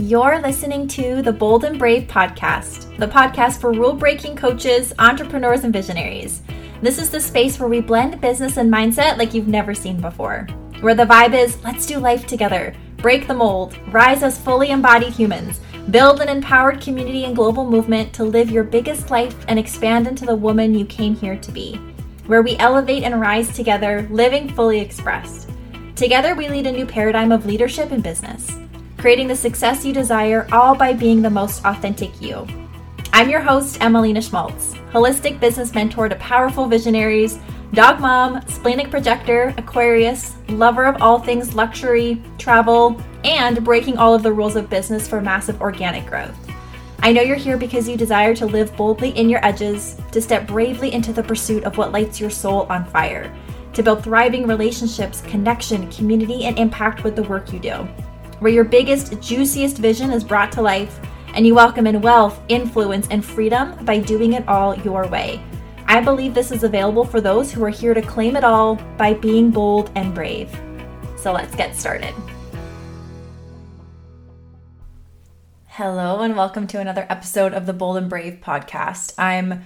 You're listening to the Bold and Brave podcast, the podcast for rule breaking coaches, entrepreneurs, and visionaries. This is the space where we blend business and mindset like you've never seen before. Where the vibe is let's do life together, break the mold, rise as fully embodied humans, build an empowered community and global movement to live your biggest life and expand into the woman you came here to be. Where we elevate and rise together, living fully expressed. Together, we lead a new paradigm of leadership and business creating the success you desire, all by being the most authentic you. I'm your host, Emelina Schmaltz, holistic business mentor to powerful visionaries, dog mom, splenic projector, Aquarius, lover of all things luxury, travel, and breaking all of the rules of business for massive organic growth. I know you're here because you desire to live boldly in your edges, to step bravely into the pursuit of what lights your soul on fire, to build thriving relationships, connection, community, and impact with the work you do where your biggest, juiciest vision is brought to life and you welcome in wealth, influence, and freedom by doing it all your way. I believe this is available for those who are here to claim it all by being bold and brave. So let's get started. Hello, and welcome to another episode of the Bold and Brave podcast. I'm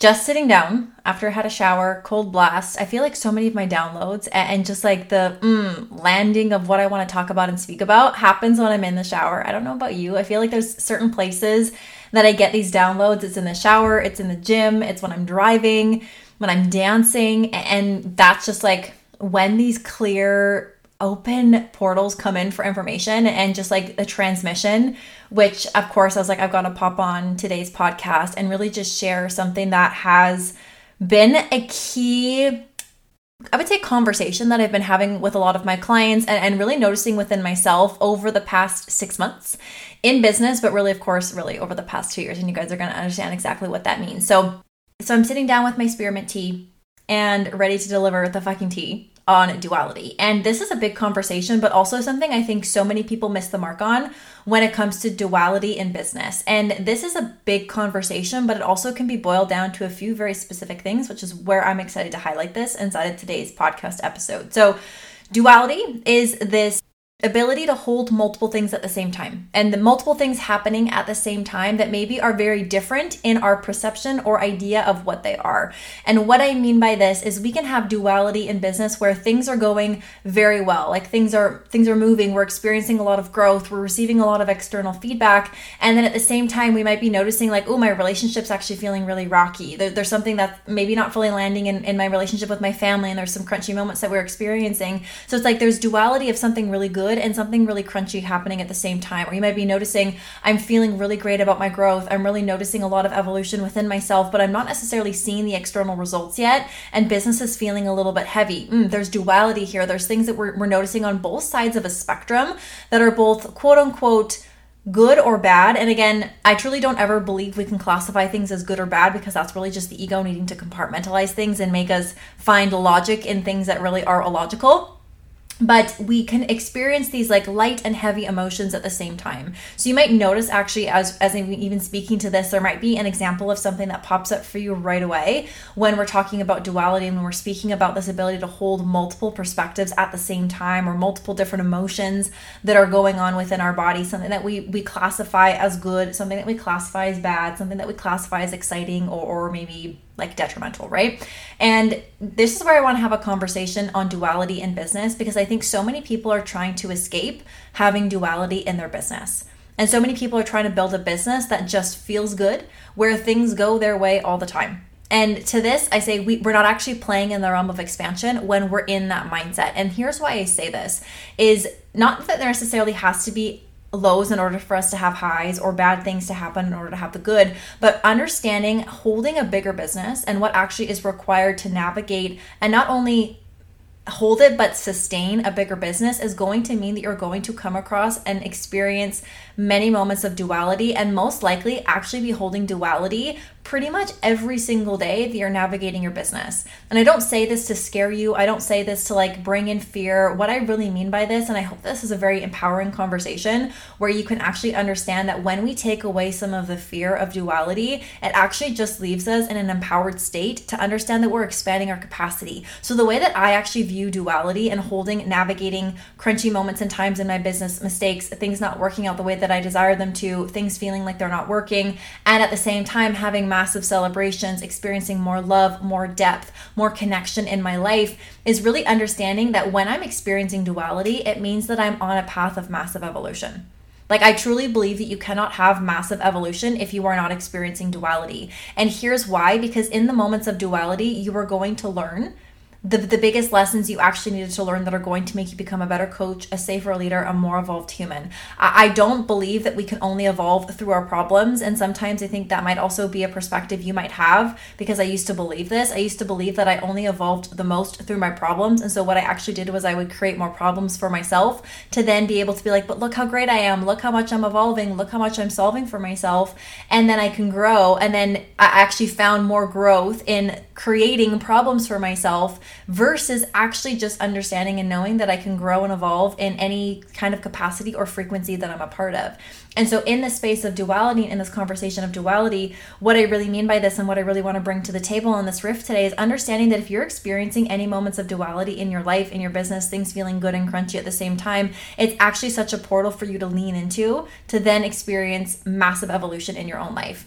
just sitting down after I had a shower, cold blast. I feel like so many of my downloads and just like the mm, landing of what I want to talk about and speak about happens when I'm in the shower. I don't know about you. I feel like there's certain places that I get these downloads. It's in the shower, it's in the gym, it's when I'm driving, when I'm dancing. And that's just like when these clear open portals come in for information and just like the transmission, which of course I was like, I've got to pop on today's podcast and really just share something that has been a key. I would say conversation that I've been having with a lot of my clients and, and really noticing within myself over the past six months in business, but really, of course, really over the past two years. And you guys are going to understand exactly what that means. So, so I'm sitting down with my spearmint tea and ready to deliver the fucking tea on duality. And this is a big conversation, but also something I think so many people miss the mark on when it comes to duality in business. And this is a big conversation, but it also can be boiled down to a few very specific things, which is where I'm excited to highlight this inside of today's podcast episode. So, duality is this ability to hold multiple things at the same time and the multiple things happening at the same time that maybe are very different in our perception or idea of what they are. And what I mean by this is we can have duality in business where things are going very well. Like things are things are moving, we're experiencing a lot of growth, we're receiving a lot of external feedback, and then at the same time we might be noticing like, oh, my relationship's actually feeling really rocky. There, there's something that's maybe not fully landing in, in my relationship with my family and there's some crunchy moments that we're experiencing. So it's like there's duality of something really good good and something really crunchy happening at the same time. Or you might be noticing I'm feeling really great about my growth. I'm really noticing a lot of evolution within myself, but I'm not necessarily seeing the external results yet. And business is feeling a little bit heavy. Mm, there's duality here. There's things that we're, we're noticing on both sides of a spectrum that are both quote unquote good or bad. And again, I truly don't ever believe we can classify things as good or bad because that's really just the ego needing to compartmentalize things and make us find logic in things that really are illogical but we can experience these like light and heavy emotions at the same time. So you might notice actually as as I'm even speaking to this there might be an example of something that pops up for you right away when we're talking about duality and when we're speaking about this ability to hold multiple perspectives at the same time or multiple different emotions that are going on within our body. Something that we we classify as good something that we classify as bad something that we classify as exciting or, or maybe like detrimental, right? And this is where I want to have a conversation on duality in business because I think so many people are trying to escape having duality in their business. And so many people are trying to build a business that just feels good, where things go their way all the time. And to this, I say we, we're not actually playing in the realm of expansion when we're in that mindset. And here's why I say this is not that there necessarily has to be lows in order for us to have highs or bad things to happen in order to have the good, but understanding holding a bigger business and what actually is required to navigate and not only hold it but sustain a bigger business is going to mean that you're going to come across and experience many moments of duality and most likely actually be holding duality pretty much every single day that you're navigating your business. And I don't say this to scare you, I don't say this to like bring in fear. What I really mean by this, and I hope this is a very empowering conversation where you can actually understand that when we take away some of the fear of duality, it actually just leaves us in an empowered state to understand that we're expanding our capacity. So, the way that I actually view duality and holding, navigating crunchy moments and times in my business, mistakes, things not working out the way that I desire them to, things feeling like they're not working, and at the same time having massive celebrations, experiencing more love, more depth, more connection in my life is really understanding that when I'm experiencing duality, it means that I'm on a path of massive evolution. Like, I truly believe that you cannot have massive evolution if you are not experiencing duality. And here's why because in the moments of duality, you are going to learn the, the biggest lessons you actually needed to learn that are going to make you become a better coach, a safer leader, a more evolved human. I, I don't believe that we can only evolve through our problems. And sometimes I think that might also be a perspective you might have because I used to believe this. I used to believe that I only evolved the most through my problems. And so what I actually did was I would create more problems for myself to then be able to be like, but look how great I am. Look how much I'm evolving. Look how much I'm solving for myself. And then I can grow. And then I actually found more growth in creating problems for myself versus actually just understanding and knowing that I can grow and evolve in any kind of capacity or frequency that I'm a part of. And so, in the space of duality, in this conversation of duality, what I really mean by this and what I really want to bring to the table in this riff today is understanding that if you're experiencing any moments of duality in your life, in your business, things feeling good and crunchy at the same time, it's actually such a portal for you to lean into to then experience massive evolution in your own life.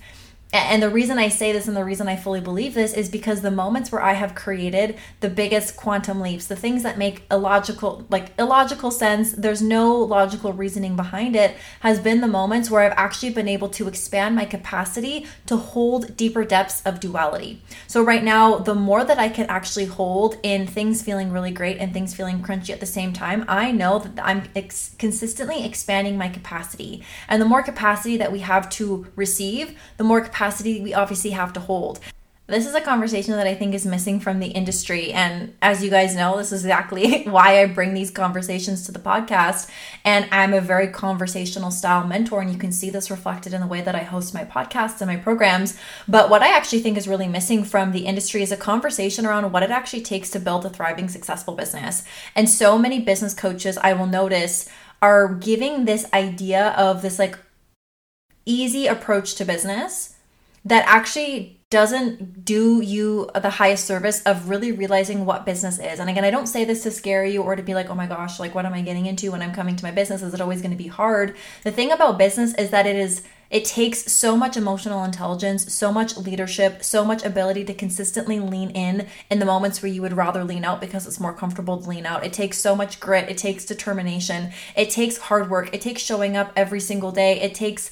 And the reason I say this and the reason I fully believe this is because the moments where I have created the biggest quantum leaps, the things that make illogical, like illogical sense, there's no logical reasoning behind it, has been the moments where I've actually been able to expand my capacity to hold deeper depths of duality. So, right now, the more that I can actually hold in things feeling really great and things feeling crunchy at the same time, I know that I'm ex- consistently expanding my capacity. And the more capacity that we have to receive, the more capacity capacity we obviously have to hold. This is a conversation that I think is missing from the industry. And as you guys know, this is exactly why I bring these conversations to the podcast. And I'm a very conversational style mentor, and you can see this reflected in the way that I host my podcasts and my programs. But what I actually think is really missing from the industry is a conversation around what it actually takes to build a thriving, successful business. And so many business coaches I will notice are giving this idea of this like easy approach to business that actually doesn't do you the highest service of really realizing what business is. And again, I don't say this to scare you or to be like, oh my gosh, like what am I getting into when I'm coming to my business? Is it always going to be hard? The thing about business is that it is it takes so much emotional intelligence, so much leadership, so much ability to consistently lean in in the moments where you would rather lean out because it's more comfortable to lean out. It takes so much grit, it takes determination, it takes hard work, it takes showing up every single day, it takes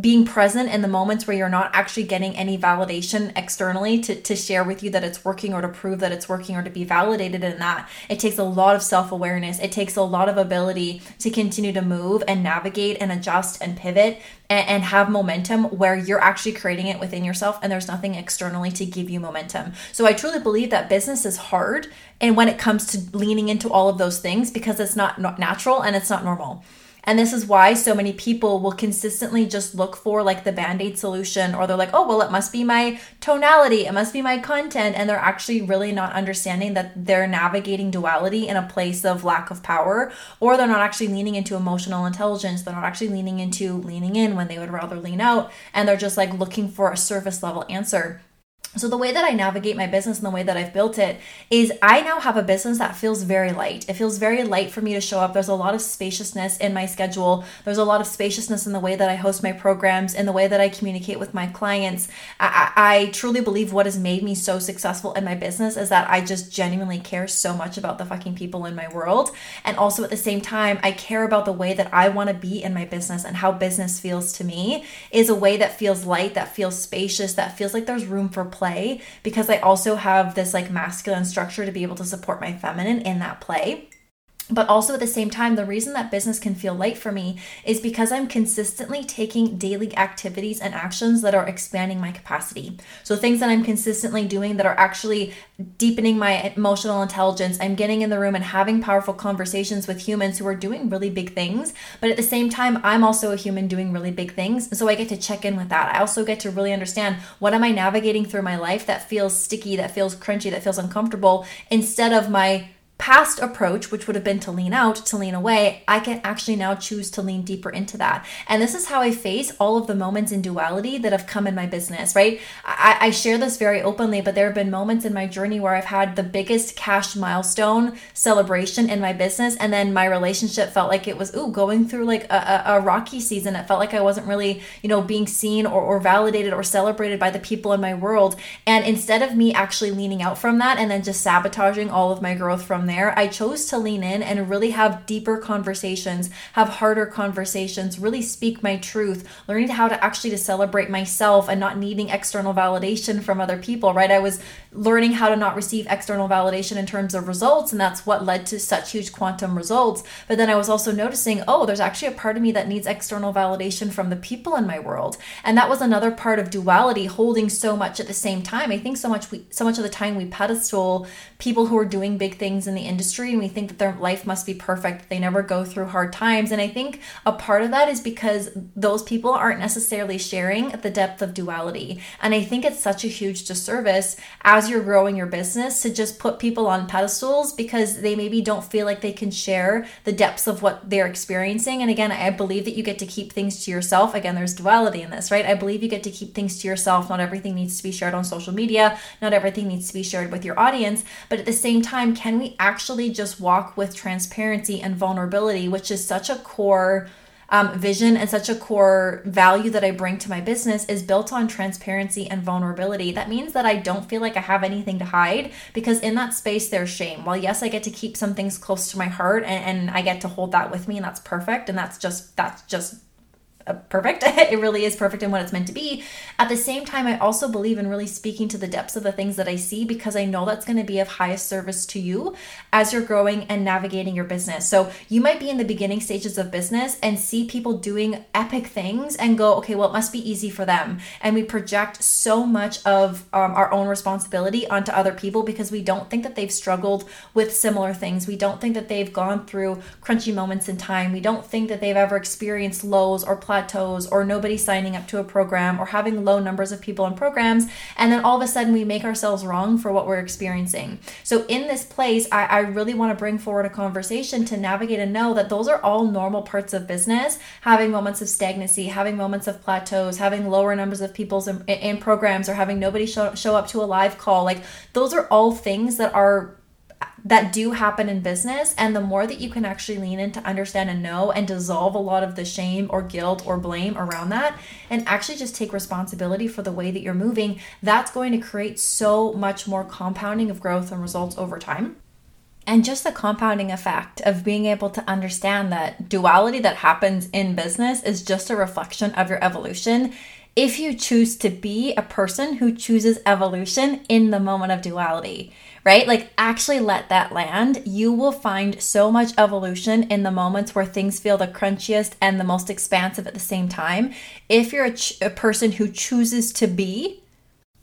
being present in the moments where you're not actually getting any validation externally to, to share with you that it's working or to prove that it's working or to be validated in that. It takes a lot of self awareness. It takes a lot of ability to continue to move and navigate and adjust and pivot and, and have momentum where you're actually creating it within yourself and there's nothing externally to give you momentum. So I truly believe that business is hard and when it comes to leaning into all of those things because it's not natural and it's not normal. And this is why so many people will consistently just look for like the band aid solution, or they're like, oh, well, it must be my tonality, it must be my content. And they're actually really not understanding that they're navigating duality in a place of lack of power, or they're not actually leaning into emotional intelligence. They're not actually leaning into leaning in when they would rather lean out. And they're just like looking for a surface level answer. So, the way that I navigate my business and the way that I've built it is I now have a business that feels very light. It feels very light for me to show up. There's a lot of spaciousness in my schedule. There's a lot of spaciousness in the way that I host my programs, in the way that I communicate with my clients. I, I, truly believe what has made me so successful in my business is that I just genuinely care so much about the fucking people in my world. And also at the same time, I care about the way that I want to be in my business and how business feels to me is a way that feels light, that feels spacious, that feels like there's room for play because I also have this like masculine structure to be able to support my feminine in that play. But also at the same time, the reason that business can feel light for me is because I'm consistently taking daily activities and actions that are expanding my capacity. So, things that I'm consistently doing that are actually deepening my emotional intelligence. I'm getting in the room and having powerful conversations with humans who are doing really big things. But at the same time, I'm also a human doing really big things. So, I get to check in with that. I also get to really understand what am I navigating through my life that feels sticky, that feels crunchy, that feels uncomfortable, instead of my past approach, which would have been to lean out, to lean away, I can actually now choose to lean deeper into that. And this is how I face all of the moments in duality that have come in my business, right? I, I share this very openly, but there have been moments in my journey where I've had the biggest cash milestone celebration in my business. And then my relationship felt like it was, ooh, going through like a, a, a rocky season. It felt like I wasn't really, you know, being seen or, or validated or celebrated by the people in my world. And instead of me actually leaning out from that and then just sabotaging all of my growth from there, I chose to lean in and really have deeper conversations, have harder conversations, really speak my truth, learning how to actually to celebrate myself and not needing external validation from other people, right? I was learning how to not receive external validation in terms of results and that's what led to such huge quantum results. But then I was also noticing, oh, there's actually a part of me that needs external validation from the people in my world. And that was another part of duality holding so much at the same time. I think so much we so much of the time we pedestal people who are doing big things in the industry and we think that their life must be perfect, they never go through hard times. And I think a part of that is because those people aren't necessarily sharing the depth of duality. And I think it's such a huge disservice you're growing your business to just put people on pedestals because they maybe don't feel like they can share the depths of what they're experiencing. And again, I believe that you get to keep things to yourself. Again, there's duality in this, right? I believe you get to keep things to yourself. Not everything needs to be shared on social media, not everything needs to be shared with your audience. But at the same time, can we actually just walk with transparency and vulnerability, which is such a core um, vision and such a core value that I bring to my business is built on transparency and vulnerability. That means that I don't feel like I have anything to hide because in that space there's shame. While yes, I get to keep some things close to my heart and, and I get to hold that with me and that's perfect and that's just that's just perfect. it really is perfect in what it's meant to be. At the same time, I also believe in really speaking to the depths of the things that I see because I know that's going to be of highest service to you as you're growing and navigating your business. So you might be in the beginning stages of business and see people doing epic things and go, okay, well, it must be easy for them. And we project so much of um, our own responsibility onto other people because we don't think that they've struggled with similar things. We don't think that they've gone through crunchy moments in time. We don't think that they've ever experienced lows or plateaus plateaus or nobody signing up to a program or having low numbers of people in programs. And then all of a sudden we make ourselves wrong for what we're experiencing. So, in this place, I, I really want to bring forward a conversation to navigate and know that those are all normal parts of business having moments of stagnancy, having moments of plateaus, having lower numbers of people in, in programs, or having nobody show, show up to a live call. Like, those are all things that are that do happen in business. And the more that you can actually lean into understand and know and dissolve a lot of the shame or guilt or blame around that and actually just take responsibility for the way that you're moving, that's going to create so much more compounding of growth and results over time. And just the compounding effect of being able to understand that duality that happens in business is just a reflection of your evolution if you choose to be a person who chooses evolution in the moment of duality right? Like, actually let that land. You will find so much evolution in the moments where things feel the crunchiest and the most expansive at the same time. If you're a, ch- a person who chooses to be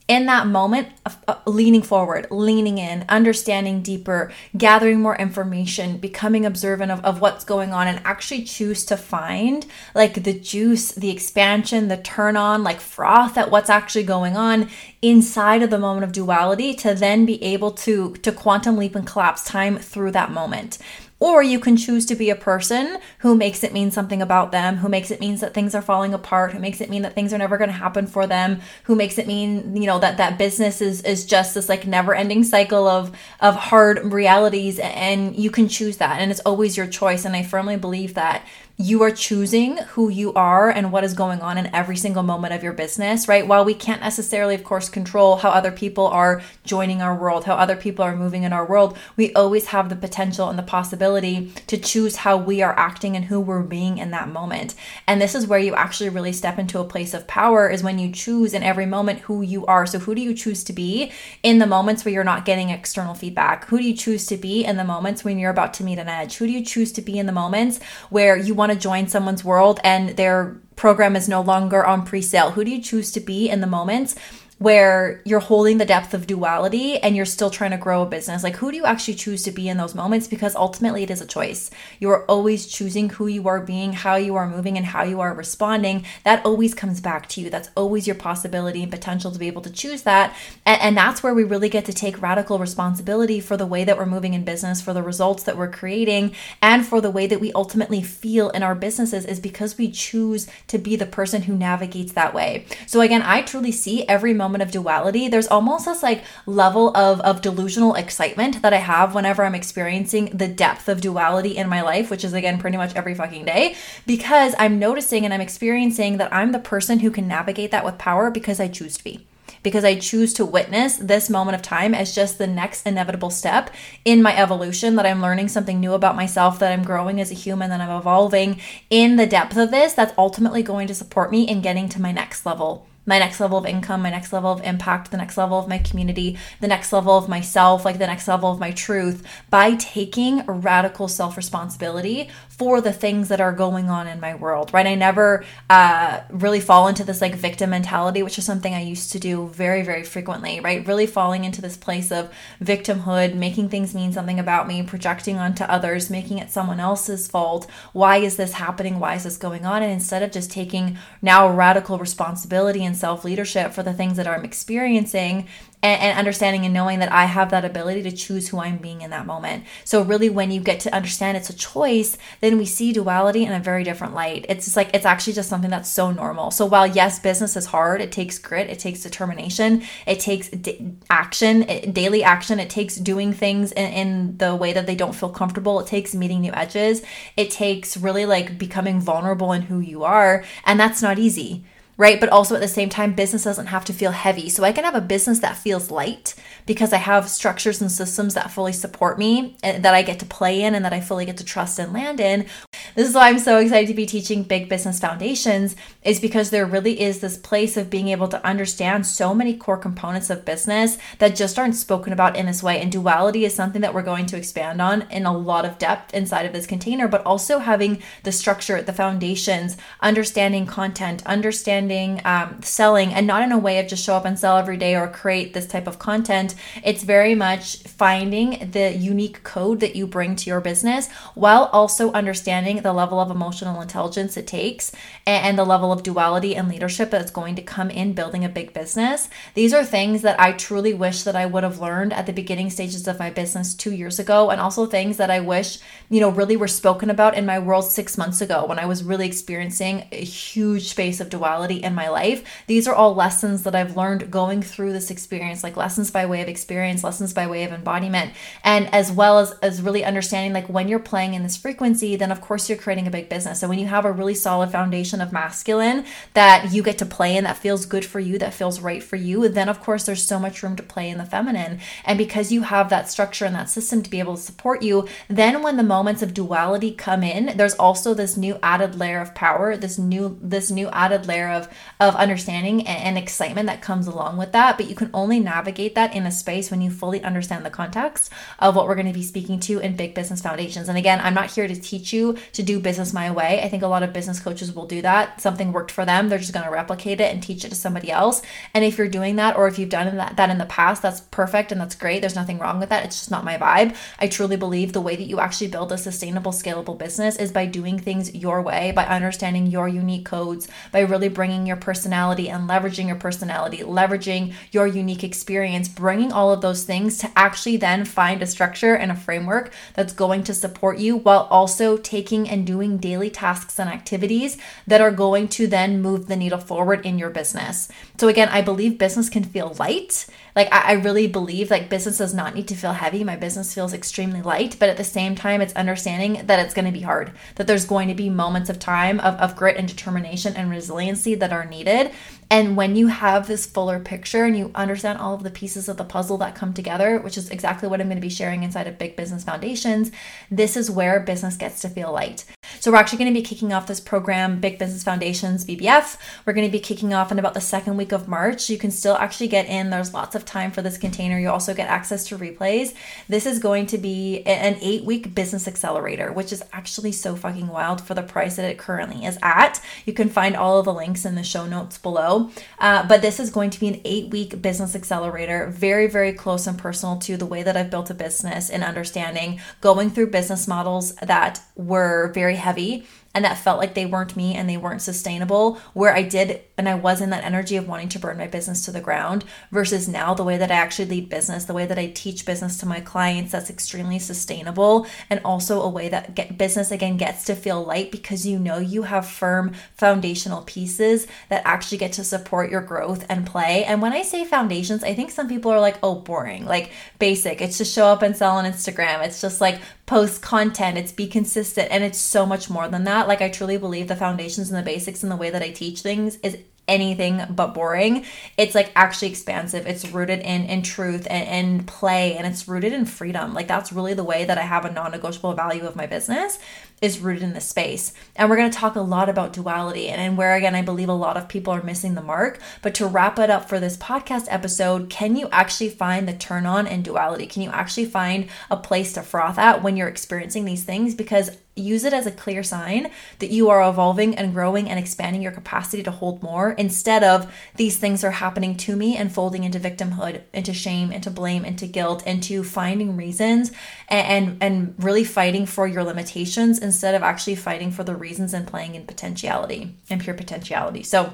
in that moment, uh, leaning forward, leaning in, understanding deeper, gathering more information, becoming observant of, of what's going on, and actually choose to find like the juice, the expansion, the turn on, like froth at what's actually going on inside of the moment of duality to then be able to to quantum leap and collapse time through that moment. Or you can choose to be a person who makes it mean something about them, who makes it means that things are falling apart, who makes it mean that things are never going to happen for them, who makes it mean, you know, that that business is is just this like never-ending cycle of of hard realities and you can choose that and it's always your choice and I firmly believe that you are choosing who you are and what is going on in every single moment of your business, right? While we can't necessarily, of course, control how other people are joining our world, how other people are moving in our world, we always have the potential and the possibility to choose how we are acting and who we're being in that moment. And this is where you actually really step into a place of power is when you choose in every moment who you are. So, who do you choose to be in the moments where you're not getting external feedback? Who do you choose to be in the moments when you're about to meet an edge? Who do you choose to be in the moments where you want want to join someone's world and their program is no longer on pre sale? Who do you choose to be in the moments where you're holding the depth of duality and you're still trying to grow a business. Like, who do you actually choose to be in those moments? Because ultimately, it is a choice. You are always choosing who you are being, how you are moving, and how you are responding. That always comes back to you. That's always your possibility and potential to be able to choose that. And, and that's where we really get to take radical responsibility for the way that we're moving in business, for the results that we're creating, and for the way that we ultimately feel in our businesses, is because we choose to be the person who navigates that way. So, again, I truly see every moment moment of duality, there's almost this like level of, of delusional excitement that I have whenever I'm experiencing the depth of duality in my life, which is again pretty much every fucking day, because I'm noticing and I'm experiencing that I'm the person who can navigate that with power because I choose to be. Because I choose to witness this moment of time as just the next inevitable step in my evolution that I'm learning something new about myself, that I'm growing as a human, that I'm evolving in the depth of this that's ultimately going to support me in getting to my next level my next level of income, my next level of impact, the next level of my community, the next level of myself, like the next level of my truth. By taking radical self responsibility for the things that are going on in my world, right? I never uh, really fall into this like victim mentality, which is something I used to do very, very frequently, right? Really falling into this place of victimhood, making things mean something about me, projecting onto others, making it someone else's fault. Why is this happening? Why is this going on? And instead of just taking now radical responsibility and self leadership for the things that I'm experiencing and, and, understanding and knowing that I have that ability to choose who I'm being in that moment. So, really, when you get to understand it's a choice, then we see duality in a very different light. It's just like, it's actually just something that's so normal. So, while yes, business is hard, it takes grit, it takes determination, it takes d- action, it, daily action, it takes doing things in, in the way that they don't feel comfortable, it takes meeting new edges, it takes really like becoming vulnerable in who you are. And that's not easy right? But also at the same time, business doesn't have to feel heavy. So I can have a business that feels light because I have structures and systems that fully support me, and that I get to play in, and that I fully get to trust and land in. This is why I'm so excited to be teaching big business foundations, is because there really is this place of being able to understand so many core components of business that just aren't spoken about in this way. And duality is something that we're going to expand on in a lot of depth inside of this container, but also having the structure, the foundations, understanding content, understanding um, selling, and not in a way of just show up and sell every day or create this type of content. It's very much finding the unique code that you bring to your business while also understanding the level of emotional intelligence it takes and the level of duality and leadership that's going to come in building a big business. These are things that I truly wish that I would have learned at the beginning stages of my business two years ago, and also things that I wish, you know, really were spoken about in my world six months ago when I was really experiencing a huge space of duality in my life. These are all lessons that I've learned going through this experience, like lessons by way of experience, lessons by way of embodiment, and as well as as really understanding like when you're playing in this frequency, then of course you're creating a big business. So when you have a really solid foundation of masculine that you get to play in that feels good for you, that feels right for you, then of course there's so much room to play in the feminine. And because you have that structure and that system to be able to support you, then when the moments of duality come in, there's also this new added layer of power, this new this new added layer of of understanding and, and excitement that comes along with that. But you can only navigate that in a space when you fully understand the context of what we're going to be speaking to in big business foundations. And again, I'm not here to teach you to do business my way. I think a lot of business coaches will do that. Something worked for them, they're just going to replicate it and teach it to somebody else. And if you're doing that, or if you've done that, that in the past, that's perfect and that's great. There's nothing wrong with that. It's just not my vibe. I truly believe the way that you actually build a sustainable, scalable business is by doing things your way, by understanding your unique codes, by really bringing bringing your personality and leveraging your personality, leveraging your unique experience, bringing all of those things to actually then find a structure and a framework that's going to support you while also taking and doing daily tasks and activities that are going to then move the needle forward in your business. So, again, I believe business can feel light. Like, I, really believe like business does not need to feel heavy. My business feels extremely light, but at the same time, it's understanding that it's going to be hard, that there's going to be moments of time of, of grit and determination and resiliency that are needed. And when you have this fuller picture and you understand all of the pieces of the puzzle that come together, which is exactly what I'm going to be sharing inside of Big Business Foundations, this is where business gets to feel light. So, we're actually going to be kicking off this program, Big Business Foundations BBF. We're going to be kicking off in about the second week of March. You can still actually get in, there's lots of time for this container. You also get access to replays. This is going to be an eight week business accelerator, which is actually so fucking wild for the price that it currently is at. You can find all of the links in the show notes below. Uh, but this is going to be an eight week business accelerator, very, very close and personal to the way that I've built a business and understanding going through business models that were very heavy and that felt like they weren't me and they weren't sustainable, where I did and I was in that energy of wanting to burn my business to the ground, versus now the way that I actually lead business, the way that I teach business to my clients, that's extremely sustainable and also a way that get business again gets to feel light because you know you have firm foundational pieces that actually get to support your growth and play. And when I say foundations, I think some people are like, oh, boring, like basic. It's just show up and sell on Instagram. It's just like post content, it's be consistent, and it's so much more than that. Like, I truly believe the foundations and the basics and the way that I teach things is anything but boring. It's like actually expansive. It's rooted in in truth and, and play and it's rooted in freedom. Like that's really the way that I have a non-negotiable value of my business is rooted in the space. And we're going to talk a lot about duality and, and where, again, I believe a lot of people are missing the mark. But to wrap it up for this podcast episode, can you actually find the turn on in duality? Can you actually find a place to froth at when you're experiencing these things? Because use it as a clear sign that you are evolving and growing and expanding your capacity to hold more instead of these things are happening to me and folding into victimhood into shame into blame into guilt into finding reasons and and, and really fighting for your limitations instead of actually fighting for the reasons and playing in potentiality and pure potentiality. So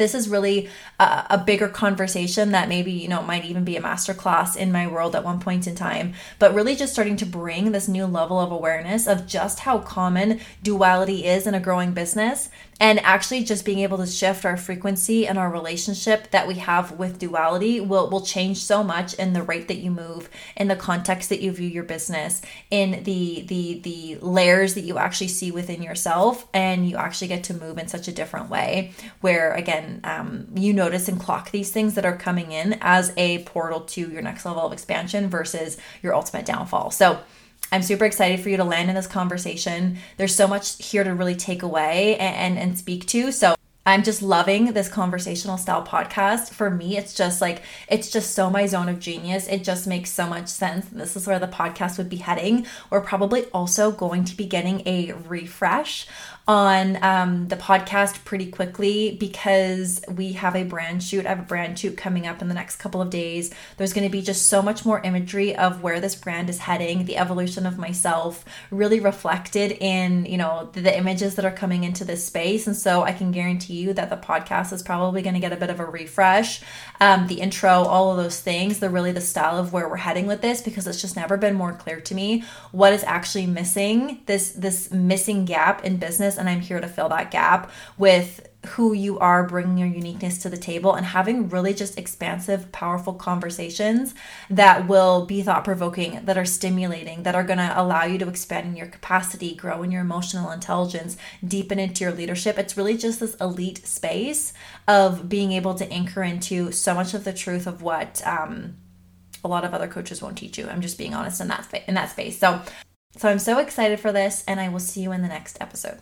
this is really a, a, bigger conversation that maybe you know might even be a masterclass in my world at one point in time but really just starting to bring this new level of awareness of just how common duality is in a growing business and actually just being able to shift our frequency and our relationship that we have with duality will, will change so much in the rate that you move in the context that you view your business in the the the layers that you actually see within yourself and you actually get to move in such a different way where again um, you notice and clock these things that are coming in as a portal to your next level of expansion versus your ultimate downfall so I'm super excited for you to land in this conversation. There's so much here to really take away and, and, and speak to. So I'm just loving this conversational style podcast. For me, it's just like, it's just so my zone of genius. It just makes so much sense. This is where the podcast would be heading. We're probably also going to be getting a refresh on um, the podcast pretty quickly because we have a brand shoot. I have a brand shoot coming up in the next couple of days. There's going to be just so much more imagery of where this brand is heading, the evolution of myself, really reflected in you know the, the images that are coming into this space. And so I can guarantee you that the podcast is probably going to get a bit of a refresh. Um, the intro, all of those things, they're really the style of where we're heading with this because it's just never been more clear to me what is actually missing. This this missing gap in business and I'm here to fill that gap with who you are, bringing your uniqueness to the table, and having really just expansive, powerful conversations that will be thought provoking, that are stimulating, that are going to allow you to expand in your capacity, grow in your emotional intelligence, deepen into your leadership. It's really just this elite space of being able to anchor into so much of the truth of what. Um, a lot of other coaches won't teach you. I'm just being honest in that in that space. So so I'm so excited for this, and I will see you in the next episode.